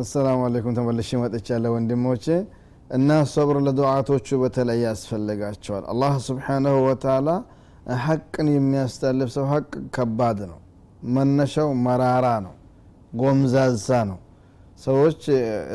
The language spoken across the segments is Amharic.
አሰላሙ አለይኩም ተመልሼ መጥቻለሁ ወንድሞቼ። እና ሰብር ለዱዓቶቹ በተለይ ያስፈልጋቸዋል። አላህ ስብሓናሁ ወተላ ሐቅን የሚያስተልፍ ሰው ሐቅ ከባድ ነው። መነሻው መራራ ነው። ጎምዛዛ ነው ሰዎች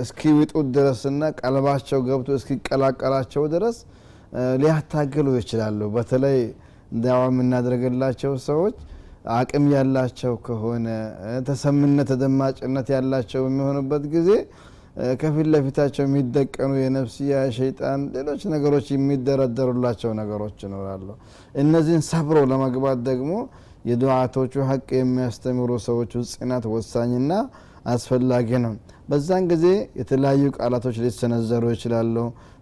እስኪውጡት ድረስና ቀልባቸው ገብቶ እስኪቀላቀላቸው ድረስ ሊያታግሉ ይችላሉ። በተለይ ዳዋ የምናደርግላቸው ሰዎች አቅም ያላቸው ከሆነ ተሰምነት ተደማጭነት ያላቸው የሚሆኑበት ጊዜ ከፊት ለፊታቸው የሚደቀኑ የነፍስያ ሸይጣን ሌሎች ነገሮች የሚደረደሩላቸው ነገሮች ይኖራሉ። እነዚህን ሰብሮ ለመግባት ደግሞ የዱዓቶቹ ሀቅ የሚያስተምሩ ሰዎች ጽናት ወሳኝና አስፈላጊ ነው። በዛን ጊዜ የተለያዩ ቃላቶች ሊሰነዘሩ ይችላሉ።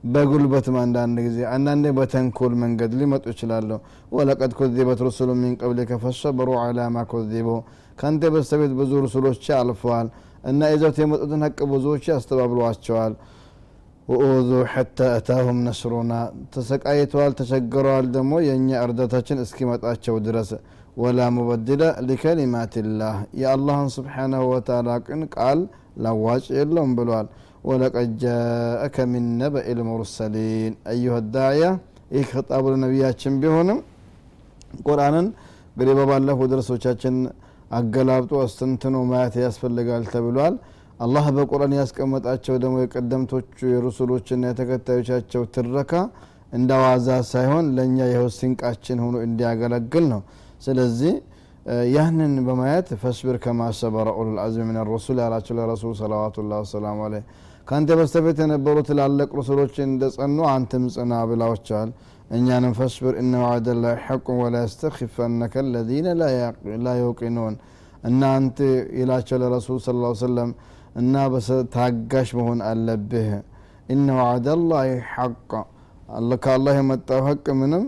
በጉልበትም አንዳንድ ጊዜ አንዳንዴ በተንኮል መንገድ ሊመጡ ይችላሉ። ወለቀድ ኩዚበት ሩሱሉ ሚን ቀብሊከ ፈሰበሩ አላ ማ ከአንተ በስተቤት ብዙ ሩሱሎች አልፈዋል እና ይዘውት የመጡትን ሀቅ ብዙዎች ያስተባብሏቸዋል። ወኡዙ ሐታ አታሁም ነስሩና። ተሰቃይተዋል ተቸግረዋል ደግሞ የእኛ እርዳታችን እስኪመጣቸው ድረስ ወላ ሙበድለ ሊከሊማትላህ። የአላህን ስብሓናሁ ወተላ ቅን ቃል ለዋጭ የለውም ብሏል። ወለቀድ ጃአከ ሚን ነበኢ ልሙርሰሊን አዩሃ ዳዕያ ይህ ከጣቡ ለነቢያችን ቢሆንም ቁርአንን እንግዲህ በባለፉ ደርሶቻችን አገላብጦ አስተንትኖ ማየት ያስፈልጋል ተብሏል። አላህ በቁርአን ያስቀመጣቸው ደግሞ የቀደምቶቹ የሩሱሎችና የተከታዮቻቸው ትረካ እንደ ዋዛ ሳይሆን ለእኛ የህይወት ስንቃችን ሆኖ እንዲያገለግል ነው ስለዚህ ያንን በማየት ፈስብር ከማ ሰበረ ኡሉል አዝም ምን ረሱል ያላቸው ለረሱል ሰለዋቱላ ወሰላሙ አለ ከአንተ በስተፊት የነበሩ ትላልቅ ሩሱሎች እንደ ጸኑ አንተም ጽና ብላዎቸዋል እኛንም ፈስብር እነ ዋዕደ ላ ሐቁን ወላ የስተኪፈነከ ለዚነ ላ የውቂኑን እናንተ ይላቸው ለረሱል ስ ሰለም እና ታጋሽ መሆን አለብህ እነ ዋዕደ ላ ሐቅ ከአላህ የመጣው ሀቅ ምንም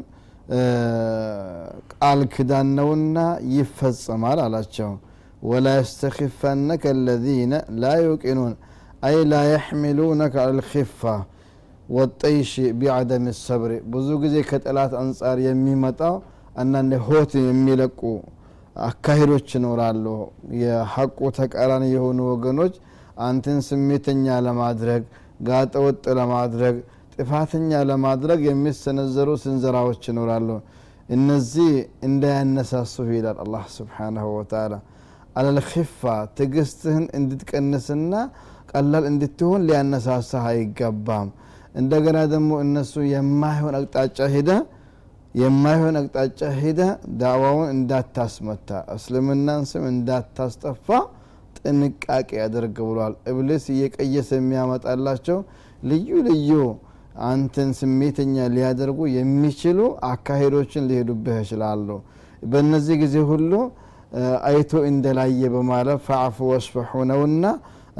ቃል ክዳን ነውና ይፈጸማል አላቸው። ወላ የስተኪፈነከ ለዚነ ላ ዩቂኑን አይ ላ የሕሚሉነከ አልኪፋ ወጠይሽ ቢዐደም ሰብሪ። ብዙ ጊዜ ከጠላት አንጻር የሚመጣው አንዳንድ ሆት የሚለቁ አካሄዶች ይኖራሉ። የሐቁ ተቃራኒ የሆኑ ወገኖች አንተን ስሜተኛ ለማድረግ ጋጠወጥ ለማድረግ ጥፋተኛ ለማድረግ የሚሰነዘሩ ስንዘራዎች ይኖራሉ። እነዚህ እንዳያነሳሱህ ይላል አላህ ስብሓናሁ ወተላ አለልኪፋ ትግስትህን እንድትቀንስና ቀላል እንድትሆን ሊያነሳሳህ አይገባም። እንደገና ደግሞ እነሱ የማይሆን አቅጣጫ ሄደ የማይሆን አቅጣጫ ሄደ ዳዕዋውን እንዳታስመታ እስልምናን ስም እንዳታስጠፋ ጥንቃቄ ያደርግ ብሏል። እብሊስ እየቀየሰ የሚያመጣላቸው ልዩ ልዩ አንተን ስሜተኛ ሊያደርጉ የሚችሉ አካሄዶችን ሊሄዱብህ ይችላሉ በእነዚህ ጊዜ ሁሉ አይቶ እንደላየ በማለት ፈዕፉ ወስፈሑ ነውና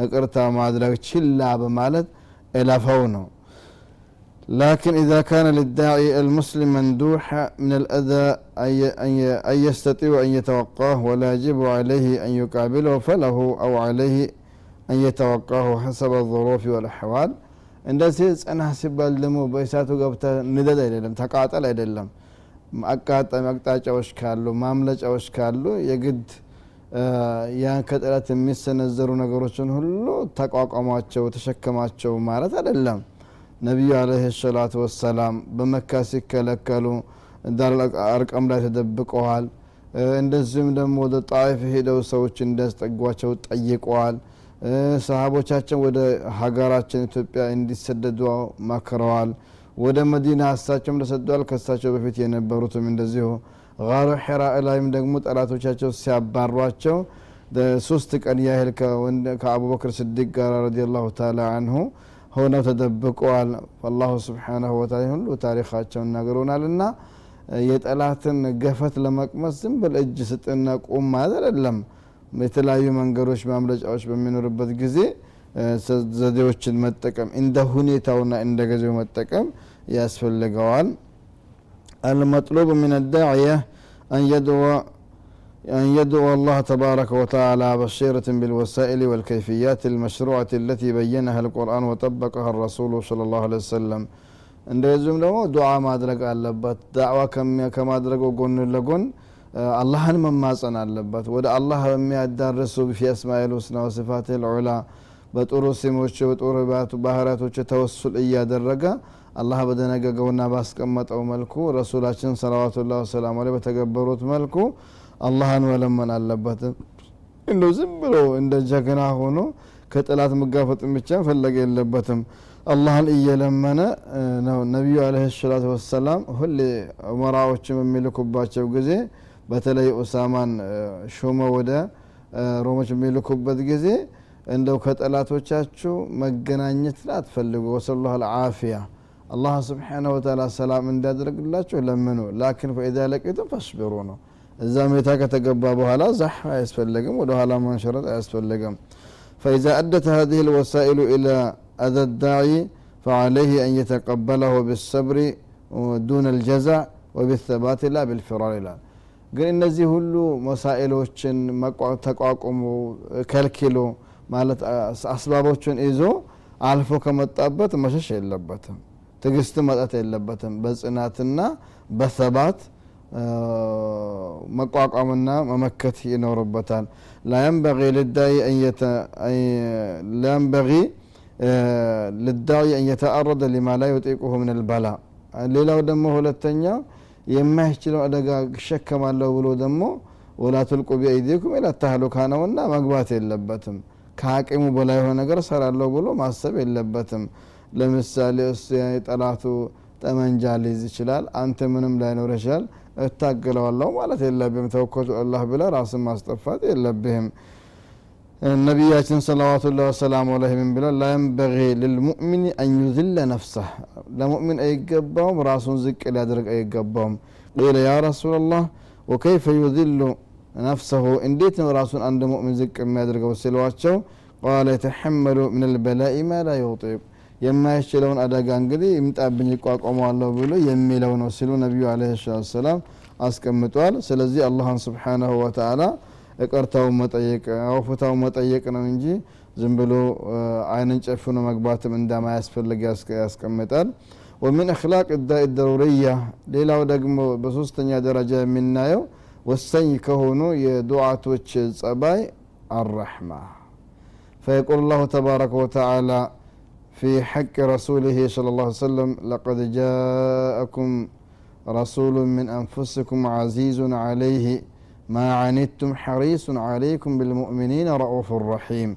እቅርታ ማድረግ ችላ በማለት እለፈው ነው لكن إذا كان للداعي المسلم مندوح من الأذى أن يستطيع أن يتوقاه ولا يجب عليه أن يقابله فله أو عليه أن يتوقاه حسب الظروف والأحوال እንደዚህ ጽና ሲባል ደግሞ በእሳቱ ገብተ ንደድ አይደለም ተቃጠል አይደለም። አቃጣሚ አቅጣጫዎች ካሉ ማምለጫዎች ካሉ የግድ ያን ከጥረት የሚሰነዘሩ ነገሮችን ሁሉ ተቋቋሟቸው ተሸከማቸው ማለት አይደለም። ነቢዩ አለህ ሰላቱ ወሰላም በመካ ሲከለከሉ አርቀም ላይ ተደብቀዋል። እንደዚሁም ደግሞ ወደ ጣይፍ ሄደው ሰዎች እንዲያስጠጓቸው ጠይቀዋል ሰሃቦቻችን ወደ ሀገራችን ኢትዮጵያ እንዲሰደዱ መክረዋል። ወደ መዲና እሳቸውም ተሰደዋል። ከእሳቸው በፊት የነበሩትም እንደዚሁ። ጋሩ ሒራ ላይም ደግሞ ጠላቶቻቸው ሲያባሯቸው ሶስት ቀን ያህል ከአቡበክር ስዲቅ ጋር ረዲ ላሁ ተላ አንሁ ሆነው ተደብቀዋል። አላሁ ስብሓናሁ ወተላ ሁሉ ታሪካቸውን ነግሮናል እና የጠላትን ገፈት ለመቅመስ ዝም ብል እጅ ስጥና ቁም አይደለም የተለያዩ መንገዶች ማምለጫዎች በሚኖርበት ጊዜ ዘዴዎችን መጠቀም እንደ ሁኔታውና እንደ ጊዜው መጠቀም ያስፈልገዋል المطلوب من الداعية أن يدعو أن يدعو الله تبارك وتعالى بشيرة بالوسائل والكيفيات المشروعة التي بينها القرآن وطبقها الرسول صلى الله عليه وسلم እንደዚሁም ደግሞ ዱዓ ማድረግ አለበት ዳዕዋ ከማድረጉ ጎን ለጎን አላህን መማጸን አለበት። ወደ አላህ በሚያዳርሱ ፊ አስማኤል ውስና ወስፋት ልዑላ በጥሩ ስሞች በጥሩ ባህሪያቶች ተወሱል እያደረገ አላህ በደነገገውና ባስቀመጠው መልኩ ረሱላችን ሰለዋቱላ ወሰላሙ ላይ በተገበሩት መልኩ አላህን መለመን አለበት። እንደው ዝም ብሎ እንደ ጀግና ሆኖ ከጥላት መጋፈጥን ብቻ ፈለገ የለበትም። አላህን እየለመነ ነው። ነቢዩ አለህ ሰላት ወሰላም ሁሌ ኡመራዎች በሚልኩባቸው ጊዜ በተለይ ኡሳማን ሾመ ወደ ሮሞች በሚልኩበት ጊዜ እንደው ከጠላቶቻችሁ መገናኘት አትፈልጉ ወሰሉ አልዓፊያ አላህ ስብሓነሁ ወተዓላ ሰላም እንዲያደርግላችሁ ለምኑ ላኪን ፈኢዛ ለቂቱም ፈስቢሩ ነው እዛ ሜታ ከተገባ በኋላ ዛሕ አያስፈልግም ወደ ኋላ መንሸረጥ አያስፈልግም فإذا أدت هذه الوسائل إلى أذى الداعي فعليه أن يتقبله بالصبر دون الجزع وبالثبات لا بالفرار لا ግን እነዚህ ሁሉ መሳኤሎችን ተቋቁሞ ከልኪሎ ማለት አስባቦችን ይዞ አልፎ ከመጣበት መሸሽ የለበትም። ትግስት መጣት የለበትም። በጽናትና በሰባት መቋቋምና መመከት ይኖርበታል። ላየንበغ ልዳይ ላየንበغ ልዳይ አን የተአረደ ሊማ ላ ዩጢቁሁ ምን ልበላ ሌላው ደግሞ ሁለተኛው የማይችለው አደጋ እሸከማለሁ ብሎ ደግሞ ወላ ትልቁ ቢአይዲኩም ኢላ ተህሉካ ነውና መግባት የለበትም። ከአቅሙ በላይ የሆነ ነገር ሰራለሁ ብሎ ማሰብ የለበትም። ለምሳሌ እሱ ጠላቱ ጠመንጃ ሊይዝ ይችላል። አንተ ምንም ላይኖር ይችላል። እታገለዋለሁ ማለት የለብህም። ተወከቱ አላህ ብለ ራስን ማስጠፋት የለብህም ነቢያችን ሰለዋቱላ ወሰላሙ አለህ ምን ብለው ላየንበጊ ልልሙእሚን አን ነፍሰህ። ለሙእሚን አይገባውም ራሱን ዝቅ ሊያደርግ አይገባውም። ቂለ ያ ረሱላላህ ወከይፈ ዩዝሉ ነፍሰሁ? እንዴት ነው ራሱን አንድ ሙእሚን ዝቅ የሚያደርገው ሲሏቸው ቃለ የተሐመሉ ምን ልበላኢ ማ ላ ዩጢቅ የማይችለውን አደጋ እንግዲህ ይምጣብኝ ይቋቋመዋለሁ ብሎ የሚለው ነው ሲሉ ነቢዩ አለ ሰላት ሰላም አስቀምጧል ስለዚህ አላህን ስብሓናሁ ወተአላ እቅርታውን መጠየቅ አውፍታውን መጠየቅ ነው እንጂ ዝም ብሎ አይንን ጨፍኖ መግባትም እንደማያስፈልግ ያስቀምጣል ወሚን እክላቅ ዳኢ ደሩርያ ሌላው ደግሞ በሶስተኛ ደረጃ የምናየው ወሳኝ ከሆኑ የዱዓቶች ጸባይ አረሕማ فيقول الله تبارك وتعالى في حق رسوله صلى الله عليه وسلم لقد جاءكم رسول من أنفسكم عزيز عليه ማ አኒቱም ሐሪሱን አለይኩም ቢልሙእሚኒን ረኡፍ ረሒም።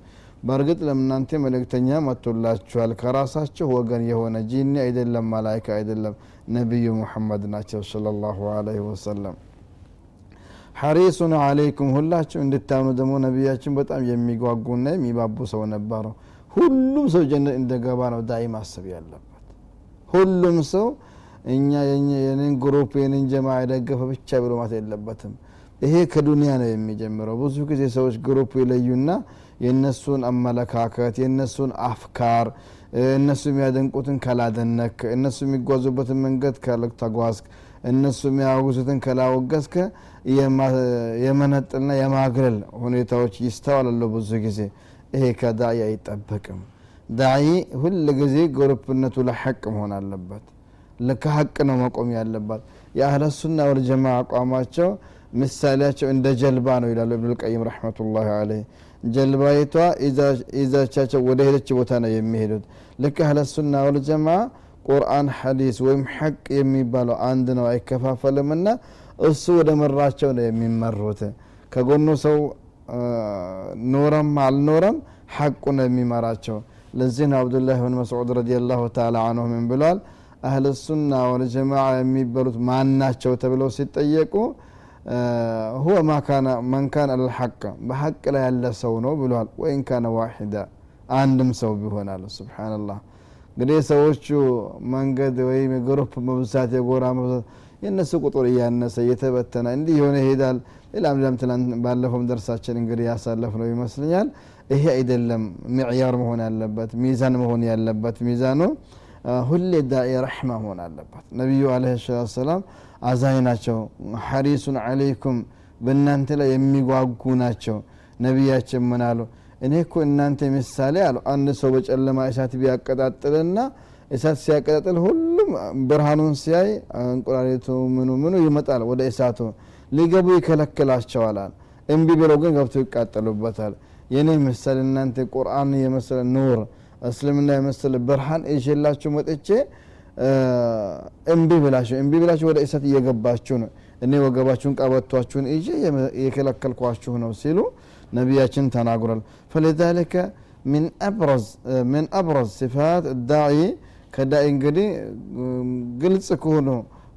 በእርግጥ ለእናንተ መልእክተኛ መጥቶላችኋል። ከራሳችሁ ወገን የሆነ ጂኒ አይደለም መላይካ አይደለም ነቢዩ ሙሐመድ ናቸው ስለ ላሁ አለይህ ወሰለም። حريص عليكم ሁላችሁ እንድታምኑ ደግሞ ነቢያችን በጣም የሚጓጉና የሚባቡ ሰው ነበሩ። ሁሉም ሰው ጀነት እንደገባ ነው داعي ማሰብ ያለበት። ሁሉም ሰው እኛ የኔን group የኔን جماعة የደገፈ ብቻ ብሎ ማለት የለበትም። ይሄ ከ دنيا ነው የሚጀምረው። ብዙ ጊዜ ሰዎች group ይለዩና የእነሱን አመለካከት የእነሱን أفكار እነሱ የሚያደንቁትን ካላደነቅክ እነሱ የሚጓዙበትን መንገድ ካልተጓዝክ እነሱ የሚያወግዙትን ካላወገዝከ የመነጥልና የማግለል ሁኔታዎች ይስተዋላሉ ብዙ ጊዜ። ይሄ ከዳዒ አይጠበቅም። ዳዒ ሁል ጊዜ ግሩፕነቱ ለሐቅ መሆን አለበት። ከሀቅ ነው መቆም ያለባት። የአህለ ሱና ወልጀማ አቋማቸው ምሳሌያቸው እንደ ጀልባ ነው ይላሉ ኢብኑ ልቀይም ረሕመቱላህ አለይህ ጀልባይቷ ይዛቻቸው ወደ ሄደች ቦታ ነው የሚሄዱት። ልክ አህለ ሱና ወልጀማ ቁርአን ሐዲስ ወይም ሐቅ የሚባለው አንድ ነው አይከፋፈልምና እሱ ወደ መራቸው ነው የሚመሩት። ከጎኑ ሰው ኖረም አልኖረም ሐቁ ነው የሚመራቸው። ለዚህ ነው አብዱላህ ብን መስዑድ ረዲየላሁ ተዓላ አንሁ ምን ብለዋል አህል ሱና ወልጀማዓ የሚባሉት ማን ናቸው ተብለው ሲጠየቁ ሁወ መን ካን አልሐቅ በሐቅ ላይ ያለ ሰው ነው ብለዋል ወይን ካነ ዋሒዳ አንድም ሰው ቢሆናል سبحان الله እንግዲህ ሰዎቹ መንገድ ወይም የ group መብዛት የጎራ መብዛት የእነሱ ቁጥር እያነሰ እየተበተነ እንዲህ የሆነ ይሄዳል። ሌላም ሌላም ትላንት ባለፈውም ደርሳችን እንግዲህ ያሳለፍ ነው ይመስለኛል። ይሄ አይደለም። معيار መሆን ያለበት ሚዛን መሆን ያለበት ሚዛኑ ሁሌ داعي رحمة መሆን አለበት ነቢዩ عليه الصلاة والسلام አዛኝ ናቸው። حريص عليكم በእናንተ ላይ የሚጓጉ ናቸው። ነቢያችን ምን አሉ? እኔ እኮ እናንተ ምሳሌ አሉ አንድ ሰው በጨለማ እሳት ቢያቀጣጥልና እሳት ሲያቀጣጥል ሁሉም ብርሃኑን ሲያይ እንቁላሊቱ ምኑ ምኑ ይመጣል ወደ እሳቱ። ሊገቡ ይከለክላቸዋል እምቢ ብለው ግን ገብቶ ይቃጠሉበታል። የኔ ምሳሌ እናንተ ቁርአን የመሰለ ኑር እስልምና የመሰለ ብርሃን ይዤላችሁ መጥቼ እምቢ ብላችሁ እምቢ ብላችሁ ወደ እሳት እየገባችሁ ነው እኔ ወገባችሁን ቀበቷችሁን ይዤ የከለከልኳችሁ ነው ሲሉ ነቢያችን ተናግሯል ፈለዛሊከ من أبرز من أبرز صفات الداعي ከዳኢ እንግዲህ ግልጽ ከሆኑ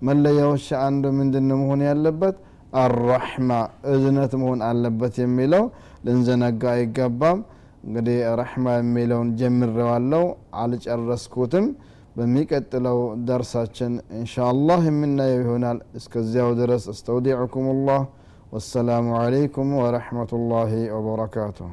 መለያዎች አንዱ ምንድን መሆን ያለበት አራሕማ እዝነት መሆን አለበት የሚለው ልንዘነጋ አይገባም እንግዲህ ረሕማ የሚለውን ጀምሬዋለው አልጨረስኩትም በሚቀጥለው ደርሳችን እንሻ አላህ የምናየው ይሆናል እስከዚያው ድረስ አስተውዲዕኩም ላህ والسلام عليكم ورحمة الله وبركاته